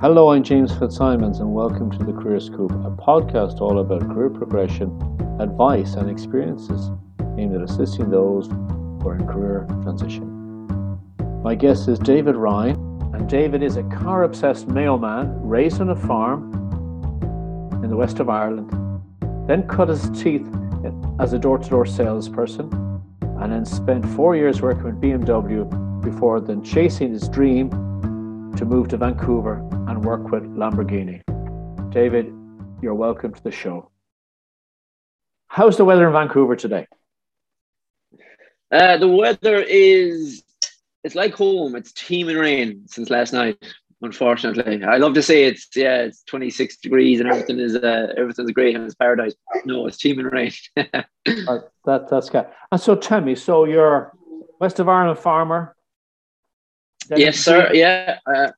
Hello, I'm James Fitzsimons, and welcome to the Career Scoop, a podcast all about career progression, advice, and experiences aimed at assisting those who are in career transition. My guest is David Ryan, and David is a car obsessed Mayo man raised on a farm in the west of Ireland, then cut his teeth as a door to door salesperson, and then spent four years working with BMW before then chasing his dream to move to Vancouver and work with Lamborghini. David, you're welcome to the show. How's the weather in Vancouver today? Uh, the weather is it's like home. It's teeming rain since last night. Unfortunately, I love to say it's yeah, it's 26 degrees and everything is uh, everything's great and it's paradise. No, it's teeming rain. uh, that that's good. And so tell me, so you're West of Ireland farmer. Yes, sir. Yeah. Uh,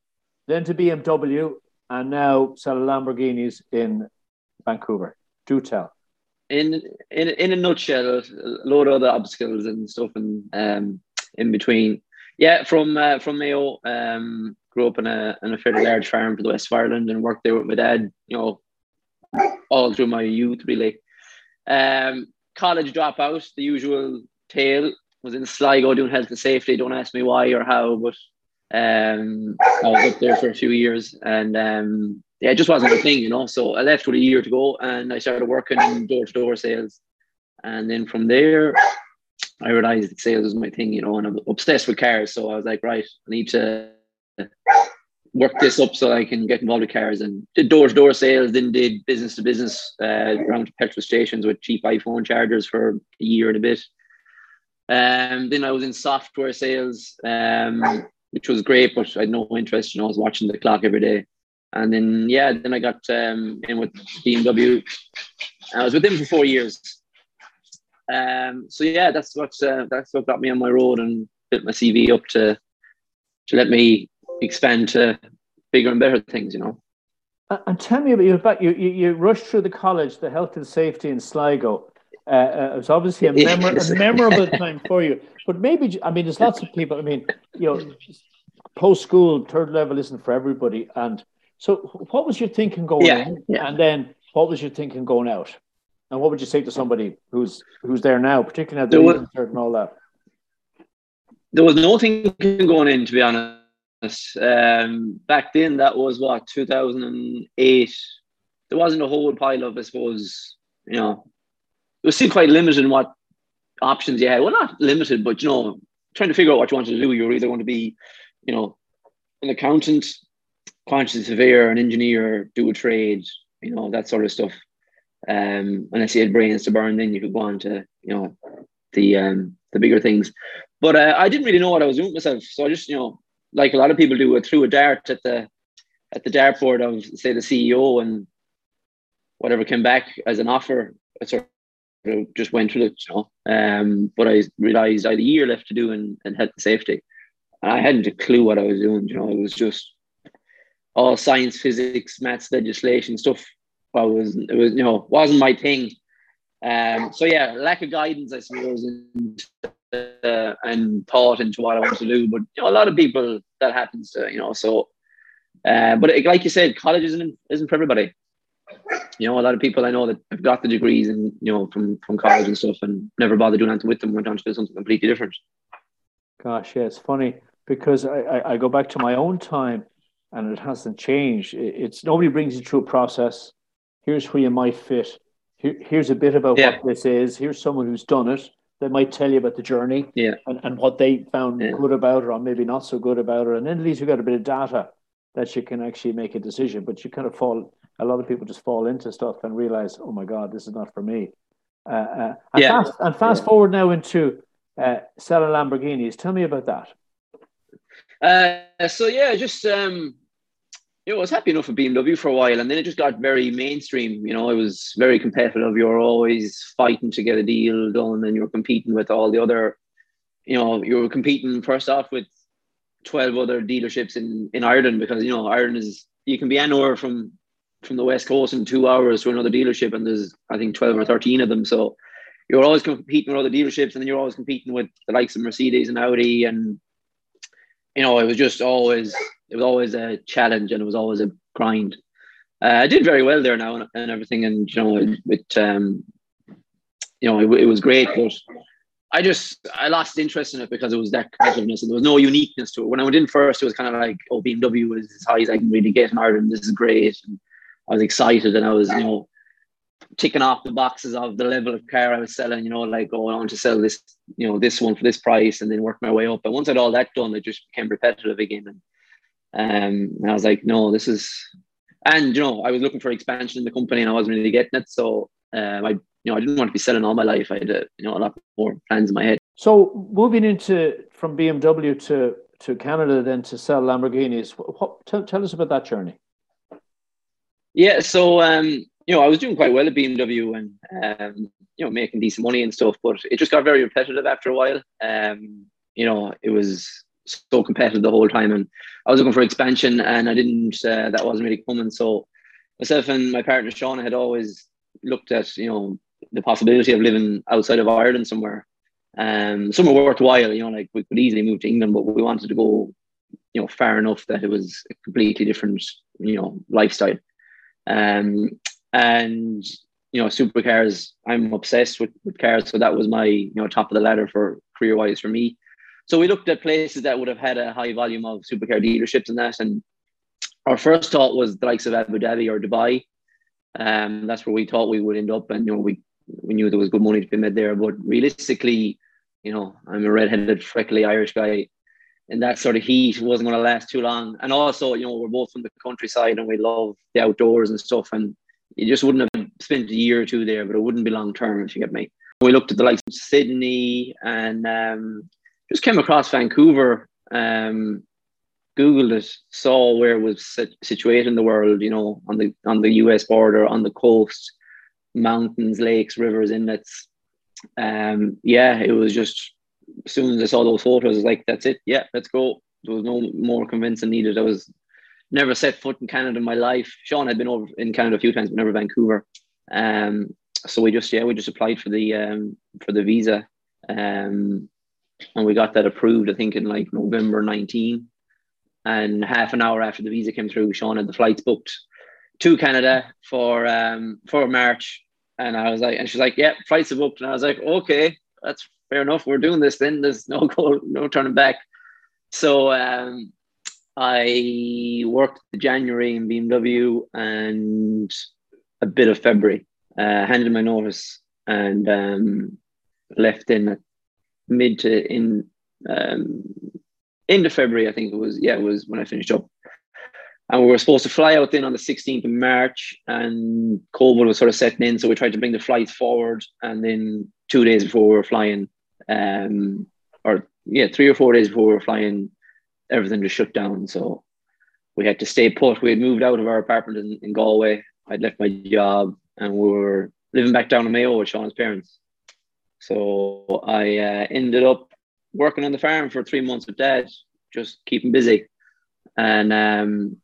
then to BMW, and now sell Lamborghinis in Vancouver. Do tell. In in in a nutshell, a load of other obstacles and stuff, and um, in between. Yeah, from uh, from Mayo, um, grew up in a in a fairly large farm for the West of Ireland, and worked there with my dad. You know, all through my youth, really. Um, college dropout, the usual tale. Was in Sligo doing health and safety. Don't ask me why or how, but um, I was up there for a few years and um, yeah, it just wasn't a thing, you know. So I left with a year to go and I started working in door to door sales. And then from there, I realized that sales was my thing, you know, and I'm obsessed with cars. So I was like, right, I need to work this up so I can get involved with cars and did door to door sales, then did business to business uh, around petrol stations with cheap iPhone chargers for a year and a bit. Um, then I was in software sales. Um, which was great, but I had no interest. You know, I was watching the clock every day. And then, yeah, then I got um, in with BMW. I was with them for four years. Um, so yeah, that's what uh, that's what got me on my road and built my CV up to to let me expand to bigger and better things. You know. And tell me about you. About you, you, you rushed through the college, the health and safety in Sligo. Uh, uh, it was obviously a, memor- a memorable time for you. But maybe, I mean, there's lots of people. I mean, you know, post school, third level isn't for everybody. And so, what was your thinking going yeah, in? Yeah. And then, what was your thinking going out? And what would you say to somebody who's who's there now, particularly at the was, and all that? There was no thinking going in, to be honest. Um, back then, that was what 2008. There wasn't a whole pile of, I suppose, you know, was still quite limited in what options you had. Well, not limited, but you know, trying to figure out what you wanted to do. You were either going to be, you know, an accountant, quantity surveyor, an engineer, do a trade, you know, that sort of stuff. Um, unless you had brains to burn, then you could go on to, you know, the um, the bigger things. But uh, I didn't really know what I was doing myself, so I just, you know, like a lot of people do, I threw a dart at the at the dartboard of say the CAO and whatever came back as an offer. I sort just went with it, you know. Um, but I realized I had a year left to do in, in health and safety. And I hadn't a clue what I was doing, you know, it was just all science, physics, maths, legislation stuff. I was it was, you know, wasn't my thing. Um, so yeah, lack of guidance, I suppose, and, uh, and thought into what I want to do. But you know, a lot of people that happens to, you know, so uh, but it, like you said, college isn't isn't for everybody you know, a lot of people I know that have got the degrees and you know from from college and stuff and never bothered doing anything with them, went on to do something completely different. Gosh, yeah, it's funny because I, I, I go back to my own time and it hasn't changed. It's nobody brings you through a process. Here's where you might fit. Here, here's a bit about yeah. what this is. Here's someone who's done it. They might tell you about the journey yeah. and, and what they found yeah. good about it or maybe not so good about it. And then at least you've got a bit of data that you can actually make a decision. But you kind of fall a lot of people just fall into stuff and realize, oh my God, this is not for me. Uh, uh, and, yeah. fast, and fast yeah. forward now into uh, selling Lamborghinis. Tell me about that. Uh, so yeah, just um, you know, I was happy enough with BMW for a while, and then it just got very mainstream. You know, it was very competitive. You were always fighting to get a deal done, and you were competing with all the other. You know, you were competing first off with twelve other dealerships in in Ireland because you know Ireland is you can be anywhere from from the west coast in two hours to another dealership, and there's I think twelve or thirteen of them. So you're always competing with other dealerships, and then you're always competing with the likes of Mercedes and Audi, and you know, it was just always it was always a challenge and it was always a grind. Uh, I did very well there now and, and everything, and you know, it, it um, you know, it, it, was great, but I just I lost interest in it because it was that competitiveness and there was no uniqueness to it. When I went in first, it was kind of like, oh, BMW is as high as I can really get in Ireland. This is great, and I was excited, and I was, you know, ticking off the boxes of the level of car I was selling, you know, like going on to sell this, you know, this one for this price and then work my way up. But once I'd all that done, it just became repetitive again. And, um, and I was like, no, this is, and, you know, I was looking for expansion in the company and I wasn't really getting it. So um, I, you know, I didn't want to be selling all my life. I had, a, you know, a lot more plans in my head. So moving into from BMW to, to Canada, then to sell Lamborghinis, what, tell, tell us about that journey. Yeah, so um, you know, I was doing quite well at BMW and um, you know, making decent money and stuff, but it just got very repetitive after a while. Um, you know, it was so competitive the whole time, and I was looking for expansion, and I didn't. Uh, that wasn't really coming. So myself and my partner Sean had always looked at you know the possibility of living outside of Ireland somewhere, um, somewhere worthwhile. You know, like we could easily move to England, but we wanted to go, you know, far enough that it was a completely different, you know, lifestyle. Um, and you know, supercars. I'm obsessed with, with cars, so that was my you know top of the ladder for career wise for me. So we looked at places that would have had a high volume of supercar dealerships and that. And our first thought was the likes of Abu Dhabi or Dubai. Um, that's where we thought we would end up, and you know, we we knew there was good money to be made there. But realistically, you know, I'm a redheaded, freckly Irish guy in that sort of heat wasn't going to last too long. And also, you know, we're both from the countryside and we love the outdoors and stuff. And you just wouldn't have spent a year or two there, but it wouldn't be long term if you get me. We looked at the likes of Sydney and um, just came across Vancouver. Um, Googled it, saw where it was situated in the world. You know, on the on the U.S. border, on the coast, mountains, lakes, rivers, inlets. Um, yeah, it was just as soon as I saw those photos, I was like, "That's it. Yeah, let's go." There was no more convincing needed. I was never set foot in Canada in my life. Sean had been over in Canada a few times, but never Vancouver. Um, so we just yeah we just applied for the um, for the visa, um, and we got that approved. I think in like November nineteen, and half an hour after the visa came through, Sean had the flights booked to Canada for um, for March, and I was like, and she's like, yeah, flights are booked, and I was like, okay, that's fair enough. We're doing this then. There's no go, no turning back. So um, I worked January in BMW and a bit of February. Uh, handed my notice and um, left in mid to in um, end of February. I think it was. Yeah, it was when I finished up. And we were supposed to fly out then on the 16th of March, and COVID was sort of setting in. So we tried to bring the flights forward. And then two days before we were flying, um, or yeah, three or four days before we were flying, everything just shut down. So we had to stay put. We had moved out of our apartment in, in Galway. I'd left my job and we were living back down in Mayo with Sean's parents. So I uh, ended up working on the farm for three months with dad, just keeping busy. And um,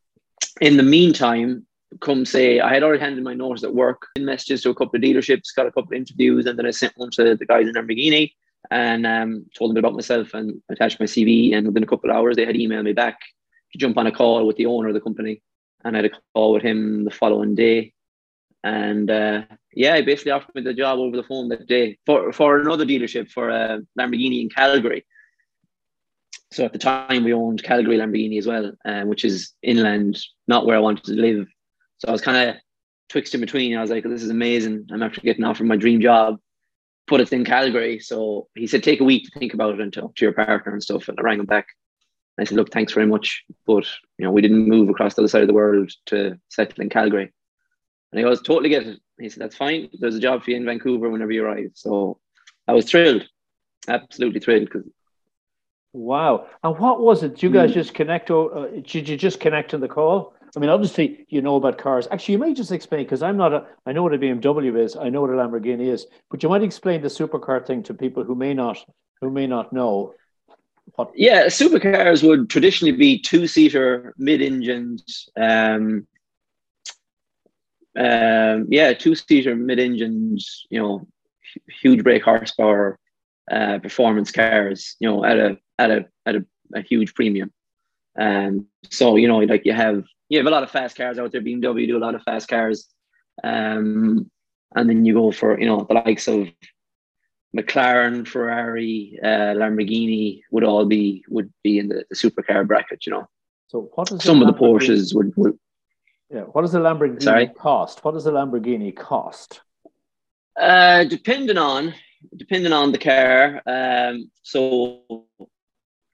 in the meantime, come say I had already handed my notice at work, in messages to a couple of dealerships, got a couple of interviews, and then I sent one to the guys in Lamborghini and um, told them about myself and attached my CV. And within a couple of hours, they had emailed me back to jump on a call with the owner of the company. And I had a call with him the following day. And uh, yeah, he basically offered me the job over the phone that day for, for another dealership for uh, Lamborghini in Calgary. So at the time, we owned Calgary Lamborghini as well, um, which is inland, not where I wanted to live. So I was kind of twixt in between. I was like, this is amazing. I'm after getting offered my dream job put it in Calgary. So he said, take a week to think about it and talk to your partner and stuff. And I rang him back. I said, look, thanks very much. But, you know, we didn't move across the other side of the world to settle in Calgary. And he goes, totally get it. He said, that's fine. There's a job for you in Vancouver whenever you arrive. So I was thrilled, absolutely thrilled. Because wow. And what was it? Did you guys mm. just connect? Or, uh, did you just connect on the call? I mean, obviously, you know about cars. Actually, you may just explain because I'm not a. I know what a BMW is. I know what a Lamborghini is. But you might explain the supercar thing to people who may not who may not know. What? Yeah, supercars would traditionally be two-seater mid-engines. Um, um, yeah, two-seater mid-engines. You know, huge brake horsepower, uh, performance cars. You know, at a at a at a, a huge premium. Um, so you know, like you have you have a lot of fast cars out there. BMW do a lot of fast cars, um, and then you go for you know the likes of McLaren, Ferrari, uh, Lamborghini would all be would be in the, the supercar bracket. You know. So what is some of the Porsches would, would yeah. What does the Lamborghini Sorry? cost? What does the Lamborghini cost? Uh, depending on depending on the car. Um, so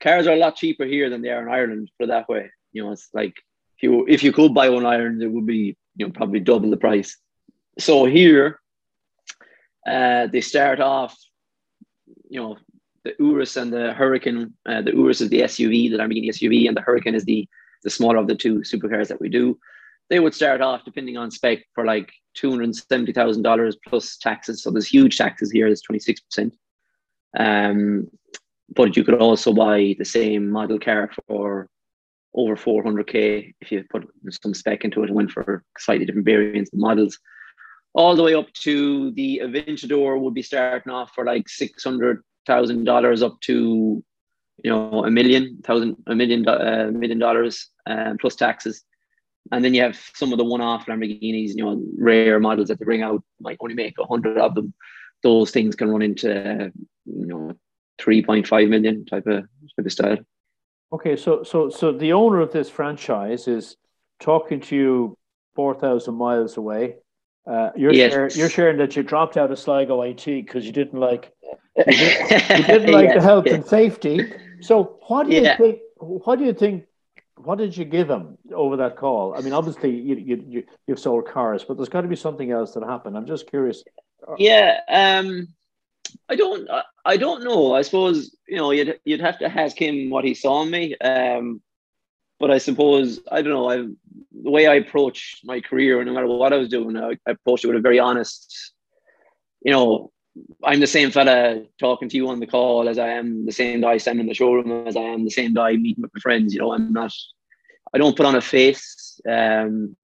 cars are a lot cheaper here than they are in Ireland. It that way. You know, it's like if you if you could buy one Ireland, it would be you know probably double the price. So here, uh, they start off, you know, the Urus and the Huracán. Uh, the Urus is the SUV, the Lamborghini SUV, and the Huracán is the the smaller of the two supercars that we do they would start off depending on spec for like two hundred seventy thousand dollars plus taxes. So there's huge taxes here. There's twenty six percent. Um, but you could also buy the same model car for over 400k if you put some spec into it and went for slightly different variants and models. All the way up to the Aventador would be starting off for like six hundred thousand dollars up to you know a million thousand a million uh, million dollars um, plus taxes. And then you have some of the one-off Lamborghinis, you know, rare models that they bring out, might only make a hundred of them. Those things can run into, you know, three point five million type of type of style. Okay, so so so the owner of this franchise is talking to you four thousand miles away. Uh, you're yes. sharing, you're sharing that you dropped out of Sligo IT because you didn't like you didn't, you didn't like the health and safety. So what do you yeah. think? What do you think what did you give him over that call? I mean, obviously you you, you you've sold cars, but there's got to be something else that happened. I'm just curious. Yeah, um, I don't I don't know. I suppose you know you'd you'd have to ask him what he saw in me. Um, but I suppose I don't know. I the way I approach my career, no matter what I was doing, I, I approached it with a very honest. You know, I'm the same fella talking to you on the call as I am the same guy standing in the showroom as I am the same guy meeting with my friends. You know, I'm not, I don't put on a face. Um,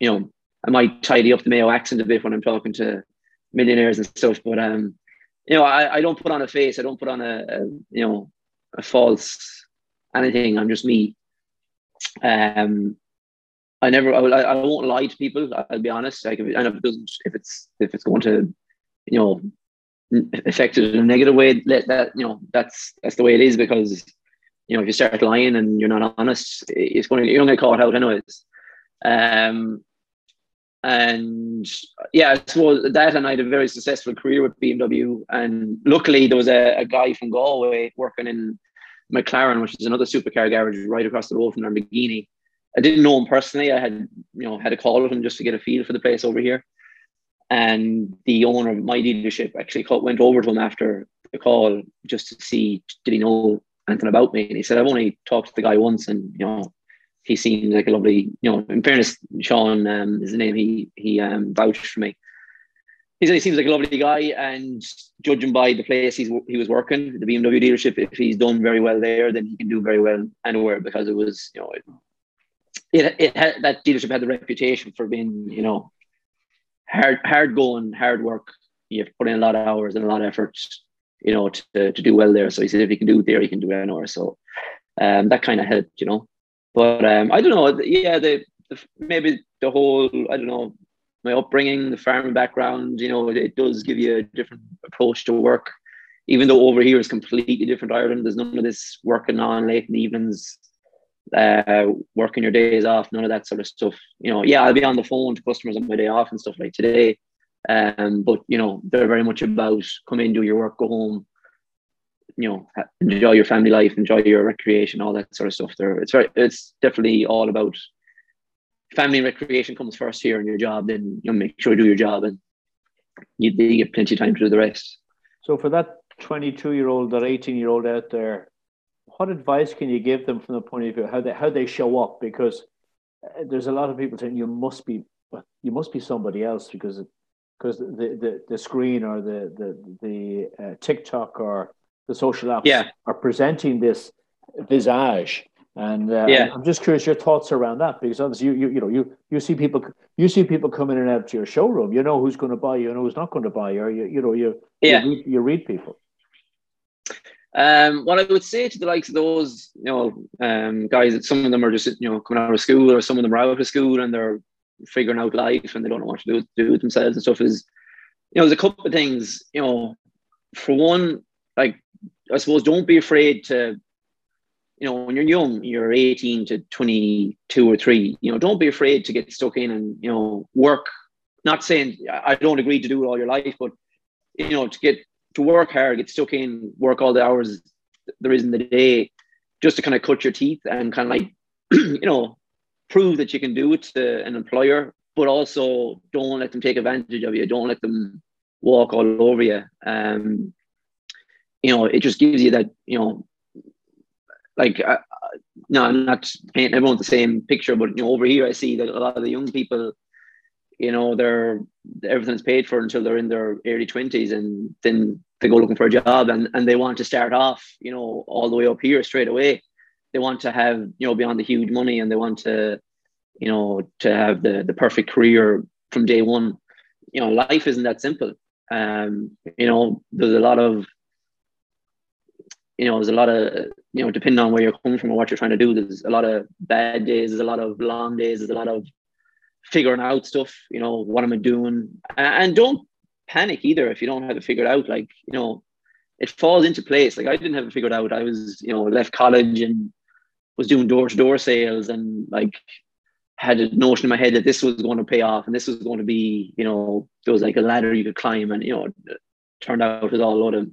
you know, I might tidy up the Mayo accent a bit when I'm talking to millionaires and stuff, but um, you know, I, I don't put on a face. I don't put on a, a you know a false anything. I'm just me. Um, I never, I, I won't lie to people. I'll be honest. Like, if it, and if it doesn't, if it's if it's going to you know affect it in a negative way let that you know that's that's the way it is because you know if you start lying and you're not honest it's going to you're going to get caught out anyways um and yeah I suppose that and I had a very successful career with BMW and luckily there was a, a guy from Galway working in McLaren which is another supercar garage right across the road from Lamborghini. I didn't know him personally. I had you know had a call with him just to get a feel for the place over here. And the owner of my dealership actually called, went over to him after the call just to see did he know anything about me. And he said, I've only talked to the guy once, and you know, he seemed like a lovely, you know, in fairness, Sean um, is the name, he he um, vouched for me. He said he seems like a lovely guy, and judging by the place he's, he was working, the BMW dealership, if he's done very well there, then he can do very well anywhere because it was, you know, it, it, it had, that dealership had the reputation for being, you know, hard hard going, hard work. You have to put in a lot of hours and a lot of effort, you know, to, to do well there. So he said if he can do it there, he can do it anywhere. So um, that kind of helped, you know. But um, I don't know. Yeah, the, the maybe the whole I don't know my upbringing, the farming background, you know, it, it, does give you a different approach to work. Even though over here is completely different Ireland, there's none of this working on late in the evenings, uh, working your days off, none of that sort of stuff. You know, yeah, I'll be on the phone to customers on my day off and stuff like today. Um, but you know, they're very much about come in, do your work, go home. You know, enjoy your family life, enjoy your recreation, all that sort of stuff. There, it's very, it's definitely all about family recreation comes first here in your job. Then you know, make sure you do your job, and you, you get plenty of time to do the rest. So for that 22 year old, that 18 year old out there what advice can you give them from the point of view how they how they show up? Because uh, there's a lot of people saying you must be you must be somebody else because because the, the, the screen or the the the uh, TikTok or the social apps yeah. are presenting this visage. And uh, yeah. I'm just curious your thoughts around that because obviously you, you you know you you see people you see people coming in and out to your showroom. You know who's going to buy you, you know who's not going to buy you. Or you you know you yeah. you read, you read people. Um, what I would say to the likes of those, you know, um, guys that some of them are just, you know, coming out of school or some of them are out of school and they're figuring out life and they don't know what to do, do with themselves and stuff is, you know, there's a couple of things, you know, for one, like, I suppose don't be afraid to, you know, when you're young, you're 18 to 22 or three, you know, don't be afraid to get stuck in and, you know, work. Not saying I don't agree to do it all your life, but, you know, to get to work hard, get stuck in, work all the hours there is in the day, just to kind of cut your teeth and kind of like, you know, prove that you can do it to an employer, but also don't let them take advantage of you. Don't let them walk all over you. Um, you know, it just gives you that, you know, like, uh, no, I'm not painting everyone the same picture, but you know, over here I see that a lot of the young people you know they're everything's paid for until they're in their early 20s and then they go looking for a job and, and they want to start off you know all the way up here straight away. They want to have you know beyond the huge money and they want to you know to have the the perfect career from day one. You know life isn't that simple. Um you know there's a lot of you know there's a lot of you know depending on where you're coming from or what you're trying to do there's a lot of bad days there's a lot of long days there's a lot of figuring out stuff, you know, what am I doing? And don't panic either if you don't have it figured out. Like, you know, it falls into place. Like I didn't have it figured out. I was, you know, left college and was doing door to door sales and like had a notion in my head that this was going to pay off and this was going to be, you know, there was like a ladder you could climb and, you know, turned out it was all a lot of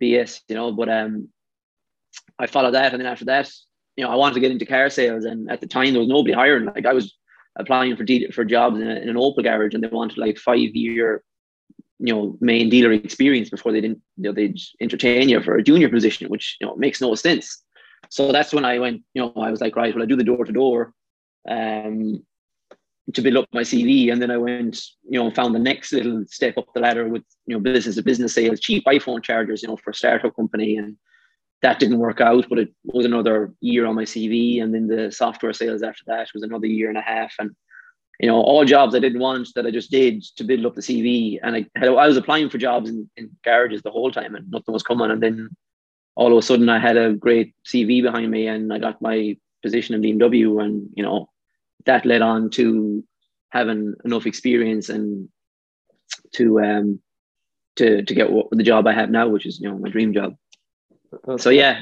BS, you know, but um I followed that and then after that, you know, I wanted to get into car sales and at the time there was nobody hiring. Like I was applying for de- for jobs in, a, in, an Opel garage, and they wanted like five year, you know, main dealer experience before they didn't, you know, they'd entertain you for a junior position, which you know makes no sense. So that's when I went, you know, I was like, right, well, I do the door to door, um, to build up my CV, and then I went, you know, found the next little step up the ladder with, you know, business to business sales, cheap iPhone chargers, you know, for a startup company, and that didn't work out, but it was another year on my CV. And then the software sales after that was another year and a half. And, you know, all jobs I didn't want that I just did to build up the CV. And I had, I was applying for jobs in, in garages the whole time and nothing was coming. And then all of a sudden I had a great CV behind me and I got my position in BMW. And, you know, that led on to having enough experience and to, um, to, to get what, the job I have now, which is, you know, my dream job. That's so yeah,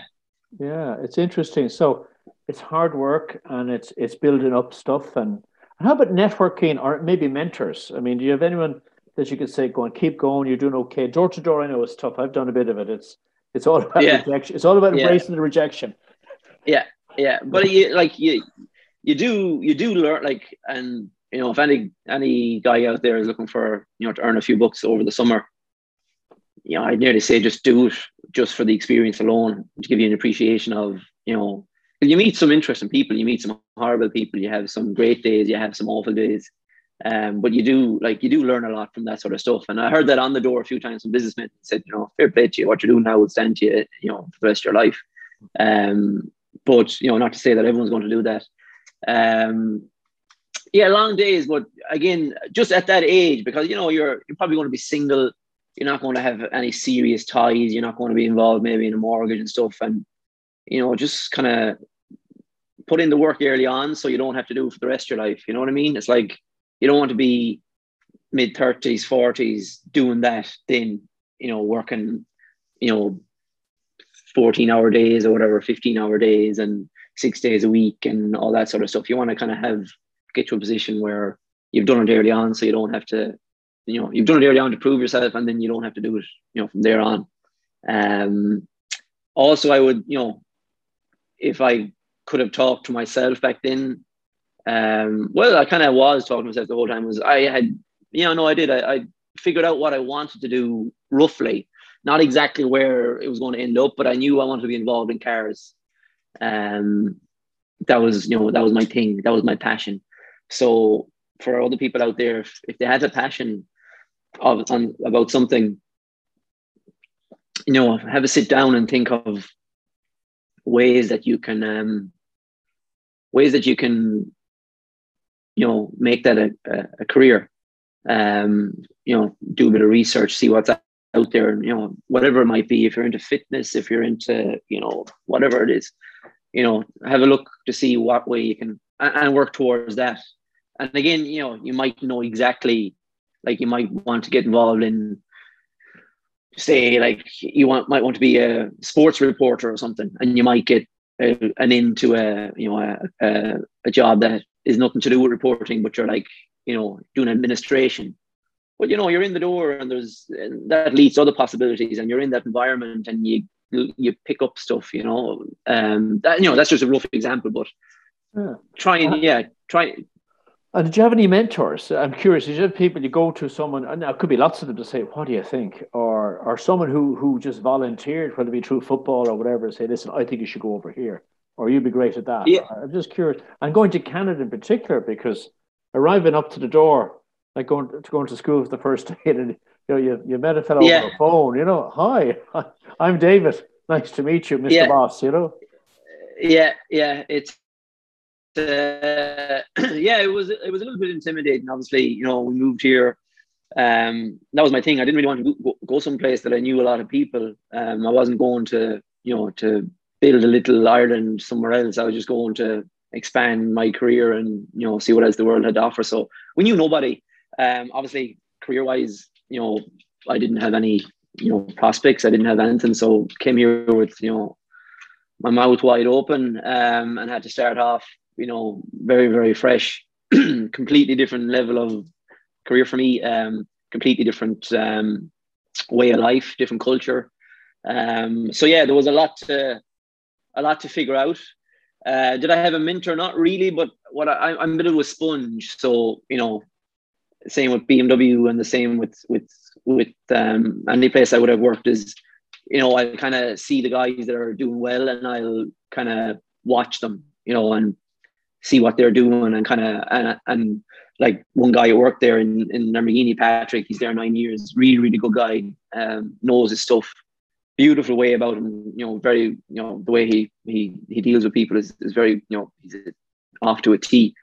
yeah, it's interesting. So it's hard work and it's it's building up stuff. And, and how about networking or maybe mentors? I mean, do you have anyone that you could say, "Go and keep going. You're doing okay." Door to door, I know it's tough. I've done a bit of it. It's it's all about yeah. rejection. It's all about embracing yeah. the rejection. Yeah, yeah, but you like you you do you do learn like and you know if any any guy out there is looking for you know to earn a few bucks over the summer you know, I'd nearly say just do it just for the experience alone to give you an appreciation of, you know, you meet some interesting people, you meet some horrible people, you have some great days, you have some awful days. Um, but you do like you do learn a lot from that sort of stuff. And I heard that on the door a few times from businessmen said, you know, fair play to you, what you're doing now will stand to you, you know, for the rest of your life. Um, but you know, not to say that everyone's going to do that. Um, yeah, long days, but again, just at that age, because you know, you're you're probably going to be single you're not going to have any serious ties. You're not going to be involved maybe in a mortgage and stuff. And, you know, just kind of put in the work early on so you don't have to do it for the rest of your life. You know what I mean? It's like you don't want to be mid 30s, 40s doing that, then, you know, working, you know, 14 hour days or whatever, 15 hour days and six days a week and all that sort of stuff. You want to kind of have get to a position where you've done it early on so you don't have to you know you've done it early on to prove yourself, and then you don't have to do it you know from there on. Um, also, I would you know if I could have talked to myself back then. Um, well, I kind of was talking to myself the whole time. Was I had you know no I did I, I figured out what I wanted to do roughly, not exactly where it was going to end up, but I knew I wanted to be involved in cars. Um, that was you know that was my thing. That was my passion. So for all the people out there, if, if they have a passion of, on, about something, you know, have a sit down and think of ways that you can, um, ways that you can, you know, make that a, a, a career. Um, you know, do a bit of research, see what's out there, you know, whatever it might be, if you're into fitness, if you're into, you know, whatever it is, you know, have a look to see what way you can and work towards that. And again, you know, you might know exactly, like you might want to get involved in, say, like you want might want to be a sports reporter or something, and you might get a, an into a, you know, a, a, a job that is nothing to do with reporting, but you're like, you know, doing administration but you know you're in the door and there's and that leads to other possibilities and you're in that environment and you you pick up stuff you know um that you know that's just a rough example but yeah. try and yeah try and did you have any mentors? I'm curious. Did you have people you go to someone, and there could be lots of them to say, "What do you think?" or or someone who who just volunteered, whether it be through football or whatever, say, "Listen, I think you should go over here," or "You'd be great at that." Yeah. I'm just curious. I'm going to Canada in particular because arriving up to the door, like going to going to school for the first day, and you know you, you met a fellow yeah. over the phone. You know, hi, I'm David. Nice to meet you, Mr. Yeah. Boss. You know. Yeah, yeah, it's uh, yeah, it was it was a little bit intimidating. Obviously, you know, we moved here. Um, that was my thing. I didn't really want to go, go someplace that I knew a lot of people. Um, I wasn't going to, you know, to build a little Ireland somewhere else. I was just going to expand my career and you know see what else the world had to offer. So we knew nobody. Um, obviously, career wise, you know, I didn't have any, you know, prospects. I didn't have anything. So came here with, you know, my mouth wide open um, and had to start off, you know, very, very fresh, completely different level of career for me, um, completely different um, way of life, different culture. Um, so yeah, there was a lot to, a lot to figure out. Uh, did I have a mentor? Not really, but what I, I'm a bit of a sponge. So you know, same with BMW and the same with with with um, any place I would have worked is, you know, I kind of see the guys that are doing well and I'll kind of watch them, you know, and see what they're doing and kind of and, and like one guy who worked there in, in Lamborghini, Patrick, he's there nine years, really, really good guy, um, knows his stuff. Beautiful way about him, you know, very, you know, the way he he he deals with people is, is very, you know, he's off to a T.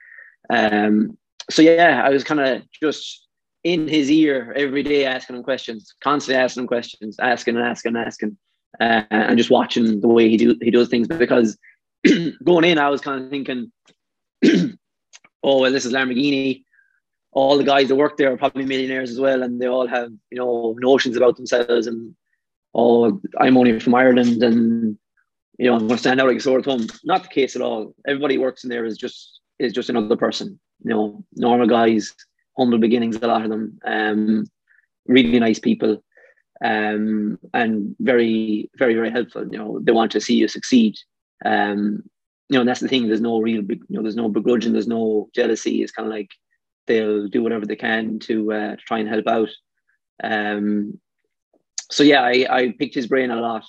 Um, so yeah, I was kind of just in his ear every day, asking him questions, constantly asking him questions, asking and asking and asking, uh, and just watching the way he do he does things. Because going in, I was kind of thinking, oh well, this is Lamborghini. All the guys that work there are probably millionaires as well, and they all have you know notions about themselves. And oh, I'm only from Ireland, and you know I'm going to stand out like a sore thumb. Not the case at all. Everybody works in there is just is just another person you know, normal guys, humble beginnings, a lot of them, um, really nice people, um, and very, very, very helpful. You know, they want to see you succeed. Um, you know, that's the thing. There's no real, you know, there's no begrudging, there's no jealousy. It's kind of like they'll do whatever they can to, uh, try and help out. Um, so yeah, I, I picked his brain a lot.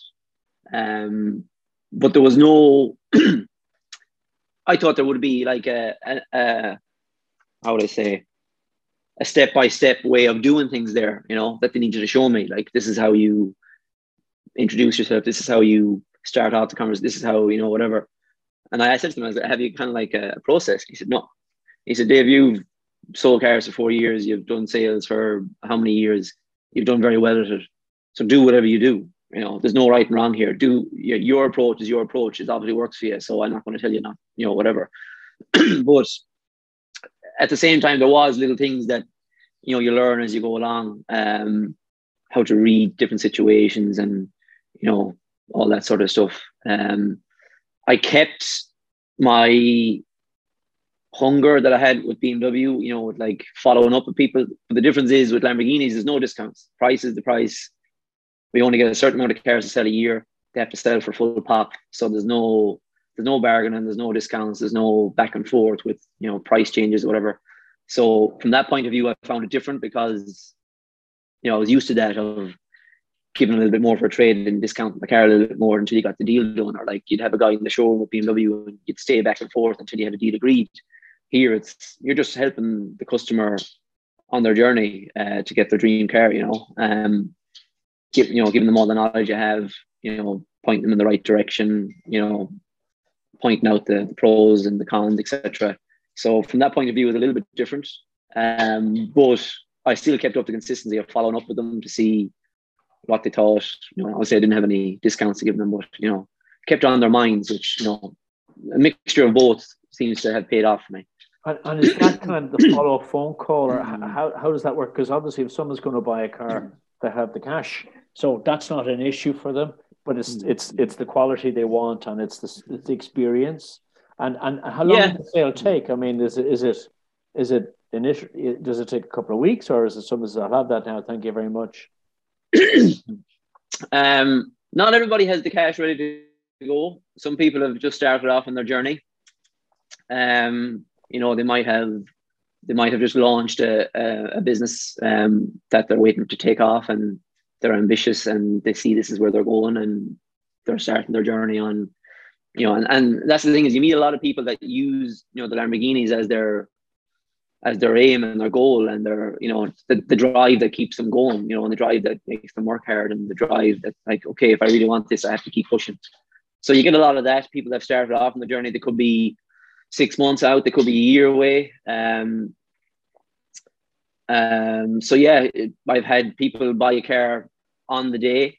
Um, but there was no I thought there would be like a, a, how would I say, a step by step way of doing things there, you know, that they needed to show me. Like, this is how you introduce yourself. This is how you start out the conversation. This is how, you know, whatever. And I said to him, I like, have you kind of like a, process? He said, no. He said, Dave, you've sold cars for four years. You've done sales for how many years? You've done very well at it. So do whatever you do. You know, there's no right and wrong here. Do your, your approach is your approach. It obviously works for you. So I'm not going to tell you not, you know, whatever. but at the same time, there was little things that you know you learn as you go along, um, how to read different situations and you know all that sort of stuff. Um, I kept my hunger that I had with BMW, you know, with like following up with people. But the difference is with Lamborghinis, there's no discounts. Price is the price. We only get a certain amount of cars to sell a year. They have to sell for full pop. So there's no there's no bargaining, there's no discounts, there's no back and forth with you know price changes or whatever. So from that point of view, I found it different because you know I was used to that of giving a little bit more for a trade and discounting the car a little bit more until you got the deal done, or like you'd have a guy in the showroom with BMW and you'd stay back and forth until you had a deal agreed. Here, it's you're just helping the customer on their journey uh, to get their dream car. You know, um, give you know giving them all the knowledge you have. You know, point them in the right direction. You know, pointing out the, the pros and the cons, etc. So from that point of view, it was a little bit different. Um, but I still kept up the consistency of following up with them to see, what they thought. You know, obviously I didn't have any discounts to give them, but you know, kept on their minds, which you know, a mixture of both seems to have paid off for me. And, and is that kind of the follow up phone call, or how, how does that work? Because obviously, if someone's going to buy a car, they have the cash, so that's not an issue for them. But it's mm. it's it's the quality they want, and it's the, it's the experience. And and how long yeah. does the sale take? I mean, is it is it is it initially? Does it take a couple of weeks, or is it something that I'll have that now? Thank you very much. um, not everybody has the cash ready to go. Some people have just started off on their journey. Um, you know, they might have they might have just launched a, a, a business um, that they're waiting to take off, and they're ambitious and they see this is where they're going, and they're starting their journey on. You know, and, and that's the thing is you meet a lot of people that use you know the Lamborghinis as their as their aim and their goal and their you know the, the drive that keeps them going you know and the drive that makes them work hard and the drive that like okay if i really want this i have to keep pushing so you get a lot of that people that started off on the journey they could be six months out they could be a year away um, um, so yeah i've had people buy a car on the day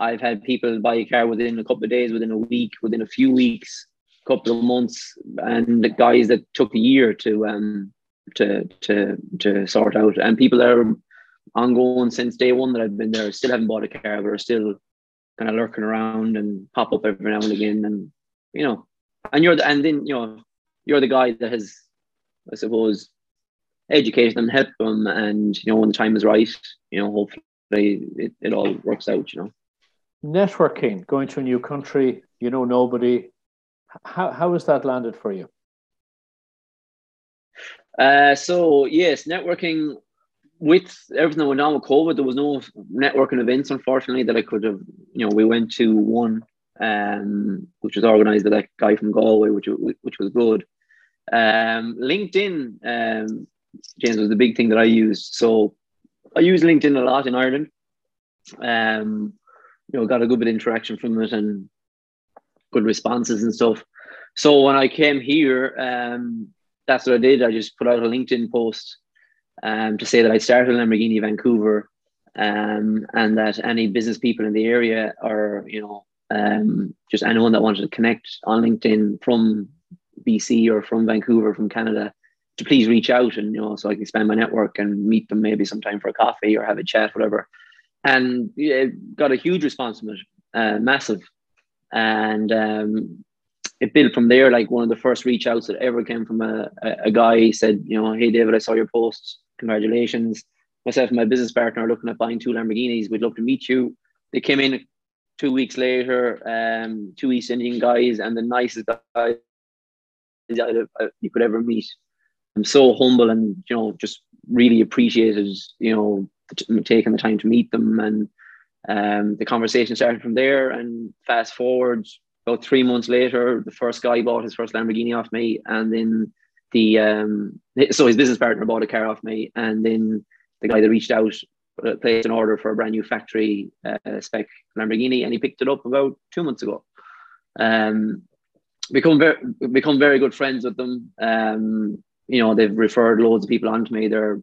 i've had people buy a car within a couple of days within a week within a few weeks couple of months and the guys that took a year to um, to to to sort out. And people that are ongoing since day one that I've been there still haven't bought a car, but are still kind of lurking around and pop up every now and again. And you know, and you're the and then you know you're the guy that has, I suppose, educated them, help them, and you know when the time is right, you know, hopefully it, it all works out. You know, networking, going to a new country, you know nobody. How how has that landed for you? Uh, so yes, networking with everything that went on with COVID, there was no networking events, unfortunately, that I could have. You know, we went to one, um, which was organised by that guy from Galway, which which was good. Um, LinkedIn, um, James, was the big thing that I used. So I use LinkedIn a lot in Ireland. Um, you know, got a good bit of interaction from it and good responses and stuff. So when I came here, um, that's what I did. I just put out a LinkedIn post um, to say that I started Lamborghini Vancouver um, and that any business people in the area or, you know, um, just anyone that wanted to connect on LinkedIn from BC or from Vancouver, from Canada, to please reach out and, you know, so I can expand my network and meet them maybe sometime for a coffee or have a chat, whatever. And it got a huge response from it, uh, massive. And um, it built from there. Like one of the first reach outs that ever came from a, a, guy said, you know, hey David, I saw your post. Congratulations. Myself and my business partner are looking at buying two Lamborghinis. We'd love to meet you. They came in two weeks later, um, two East Indian guys and the nicest guys you could ever meet. I'm so humble and you know just really appreciated you know taking the time to meet them and um, the conversation started from there. And fast forward about three months later, the first guy bought his first Lamborghini off me, and then the um, so his business partner bought a car off me, and then the guy that reached out uh, placed an order for a brand new factory uh, spec Lamborghini, and he picked it up about two months ago. Um, become very become very good friends with them. Um, you know, they've referred loads of people onto me. They're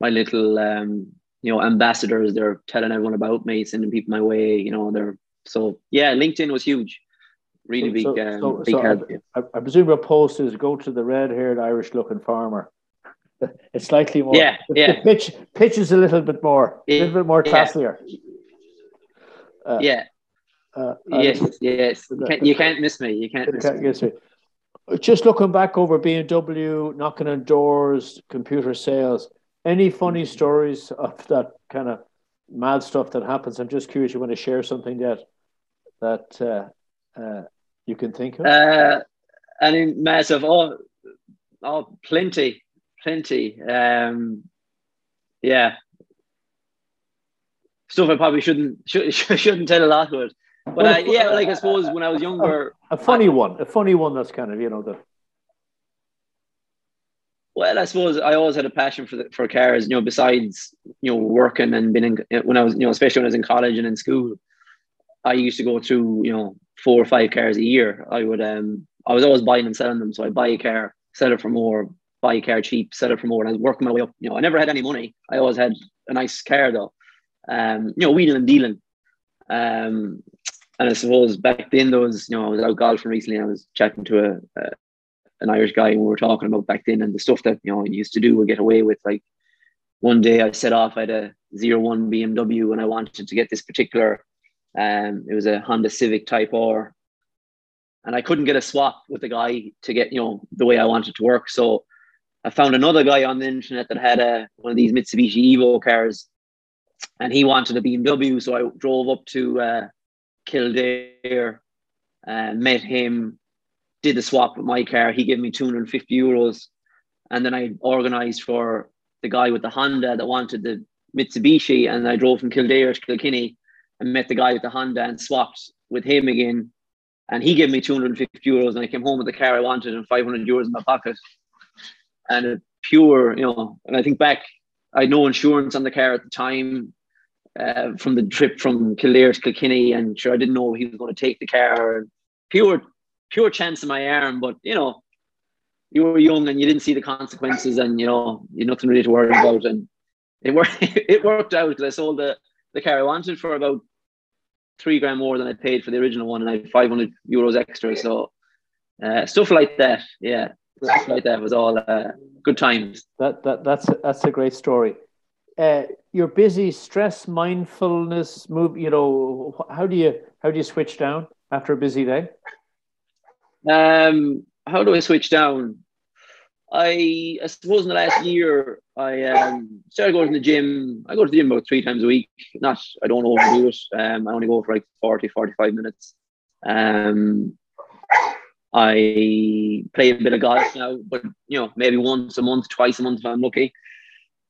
my little um, you know ambassadors. They're telling everyone about me, sending people my way. You know, they're so yeah. LinkedIn was huge really big, so, um, so, big so I, I, presume your post is go to the red-haired Irish-looking farmer. it's slightly more. Yeah, the, yeah. The pitch pitch is a little bit more, a little bit more tasselier. Uh, yeah. Uh, yes, yes. You can't, you can't, miss me. You can't, can't miss me. me. Just looking back over BMW, knocking on doors, computer sales. Any funny stories of that kind of mad stuff that happens? I'm just curious. You want to share something that that uh, uh, you can think of? Uh, any massive, oh, oh, plenty, plenty. Um, yeah, stuff I probably shouldn't should, shouldn't tell a lot of it. But well, uh, yeah, like I suppose when I was younger, a, funny I, one, a funny one that's kind of you know the. Well, I suppose I always had a passion for the, for cars. You know, besides you know working and being in, when I was you know especially when I was in college and in school, I used to go through you know four or five cars a year. I would um I was always buying and selling them. So I buy a car, sell it for more, buy a car cheap, sell it for more, and I was working my way up. You know, I never had any money. I always had a nice car though. um, you know, wheeling and dealing. Um, and I suppose back then there was, you know, I was out golfing recently. I was chatting to a, a an Irish guy and we were talking about back then and the stuff that you know you used to do or get away with. Like one day I set off at a zero one BMW and I wanted to get this particular. Um, it was a Honda Civic Type R, and I couldn't get a swap with the guy to get you know the way I wanted to work. So I found another guy on the internet that had a one of these Mitsubishi Evo cars, and he wanted a BMW. So I drove up to uh, Kildare and uh, met him, did the swap with my car. He gave me 250 euros. And then I organized for the guy with the Honda that wanted the Mitsubishi. And I drove from Kildare to Kilkenny and met the guy with the Honda and swapped with him again. And he gave me 250 euros. And I came home with the car I wanted and 500 euros in my pocket. And a pure, you know, and I think back, I had no insurance on the car at the time uh, from the trip from Kildare to Kilkenny, and sure I didn't know he was going to take the car. Pure, pure chance in my arm, but you know, you were young and you didn't see the consequences, and you know, you're nothing really to worry about. And it worked. it worked out because I sold the the car I wanted for about three grand more than I paid for the original one, and I had 500 euros extra. So uh, stuff like that, yeah, stuff like that was all uh, good times. That that that's that's a great story. Uh, you're busy, stress, mindfulness, move. You know, how do you how do you switch down after a busy day? Um, how do I switch down? I, I suppose in the last year I um, started going to the gym. I go to the gym about three times a week. Not I don't overdo it. Um, I only go for like 40, 45 minutes. Um, I play a bit of golf now, but you know maybe once a month, twice a month if I'm lucky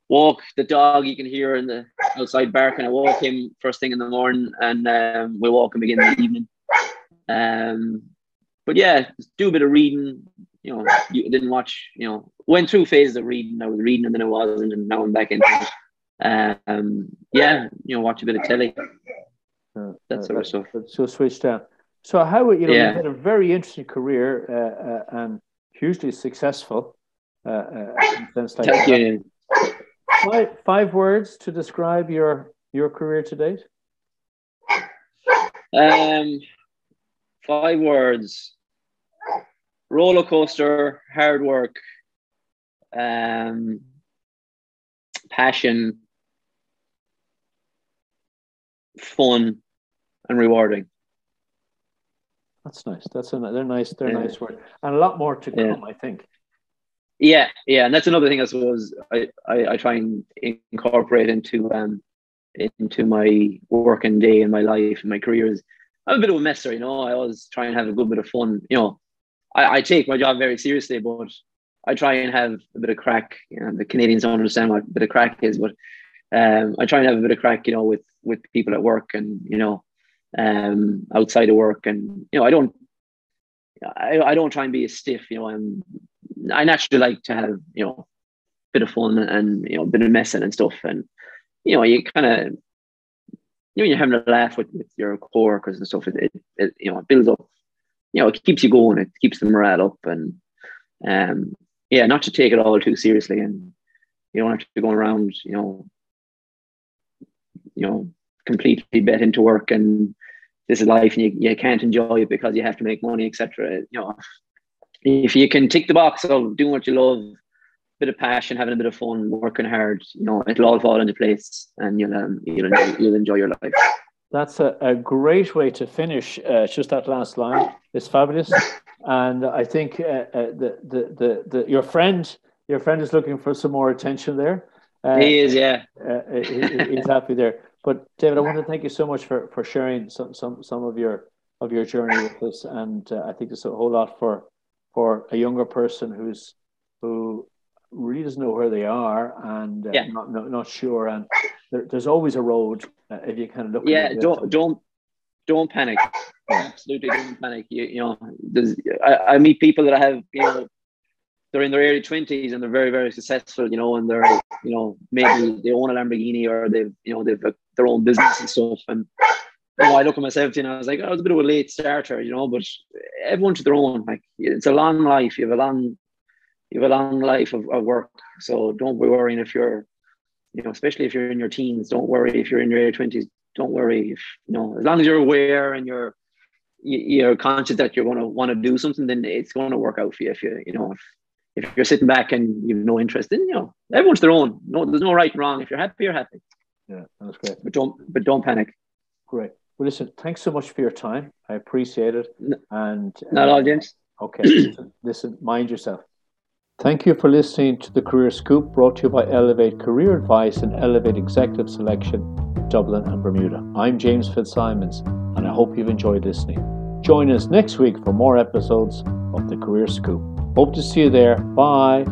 walk the dog you can hear in the outside barking. I walk him first thing in the morning and um, we walk him again in the evening. Um, but yeah, do a bit of reading. You know, you didn't watch. You know, went through phases of reading. I was reading and then I wasn't, and now I'm back into it. Um, yeah, you know, watch a bit of telly. Uh, that sort uh, of stuff. So switch down. So how you know yeah. you had a very interesting career uh, uh, and hugely successful. Uh, uh, like Thank that. you five, five words to describe your your career to date. Um, five words: roller coaster, hard work, um, passion, fun, and rewarding. That's nice. That's a they're nice. They're yeah. nice words, and a lot more to come. Yeah. I think. Yeah, yeah, and that's another thing I suppose I, I, I try and incorporate into um into my working day and my life and my career is I'm a bit of a messer, you know. I always try and have a good bit of fun. You know, I, I take my job very seriously, but I try and have a bit of crack. You know, the Canadians don't understand what a bit of crack is, but um, I try and have a bit of crack, you know, with with people at work and you know, um, outside of work, and you know, I don't, I, I don't try and be a stiff. You know, I'm I naturally like to have you know a bit of fun and you know a bit of messing and stuff, and you know you kind of you know you're having a laugh with, with your coworkers and stuff. It, it, it, you know it builds up, you know it keeps you going. It keeps the morale up, and um yeah, not to take it all too seriously, and you don't have to go around you know you know completely bet into work and this is life and you, you can't enjoy it because you have to make money etc you know if you can tick the box of doing what you love, a bit of passion, having a bit of fun, working hard, you know, it'll all fall into place, and you'll um, you'll enjoy, you'll enjoy your life. That's a, a great way to finish. Uh, just that last line is fabulous, and I think uh, uh, the, the, the the your friend your friend is looking for some more attention there. Uh, he is, yeah. Uh, uh, he, he's happy there. But David, I want to thank you so much for for sharing some some some of your of your journey with us, and I think there's a whole lot for for a younger person who's who really doesn't know where they are and uh, yeah. not, not, not sure. And there, there's always a road uh, if you kind of look yeah don't don't don't panic. Absolutely don't panic. You, you know there's I, I meet people that I have you know they're in their early 20s and they're very very successful you know and they're you know maybe they own a lamborghini or they've you know they've their own business and stuff. And you know, I look at myself and I was like, oh, I was a bit of a late starter, you know, but everyone to their own. Like it's a long life. You have a long, you have a long life of, of work. So don't be worrying if you're, you know, especially if you're in your teens, don't worry. If you're in your twenties, don't worry. If you know, as long as you're aware and you're you're conscious that you're going to want to do something, then it's going to work out for you. If you you know if if you're sitting back and you've no interest, then you know everyone's their own. No, there's no right and wrong. If you're happy, you're happy. Yeah, that's great. But don't but don't panic. Great. Well, listen, thanks so much for your time. I appreciate it. And not all, uh, James. Okay. listen, mind yourself. Thank you for listening to the Career Scoop brought to you by Elevate Career Advice and Elevate Executive Selection, Dublin and Bermuda. I'm James Fitzsimons, and I hope you've enjoyed listening. Join us next week for more episodes of the Career Scoop. Hope to see you there. Bye.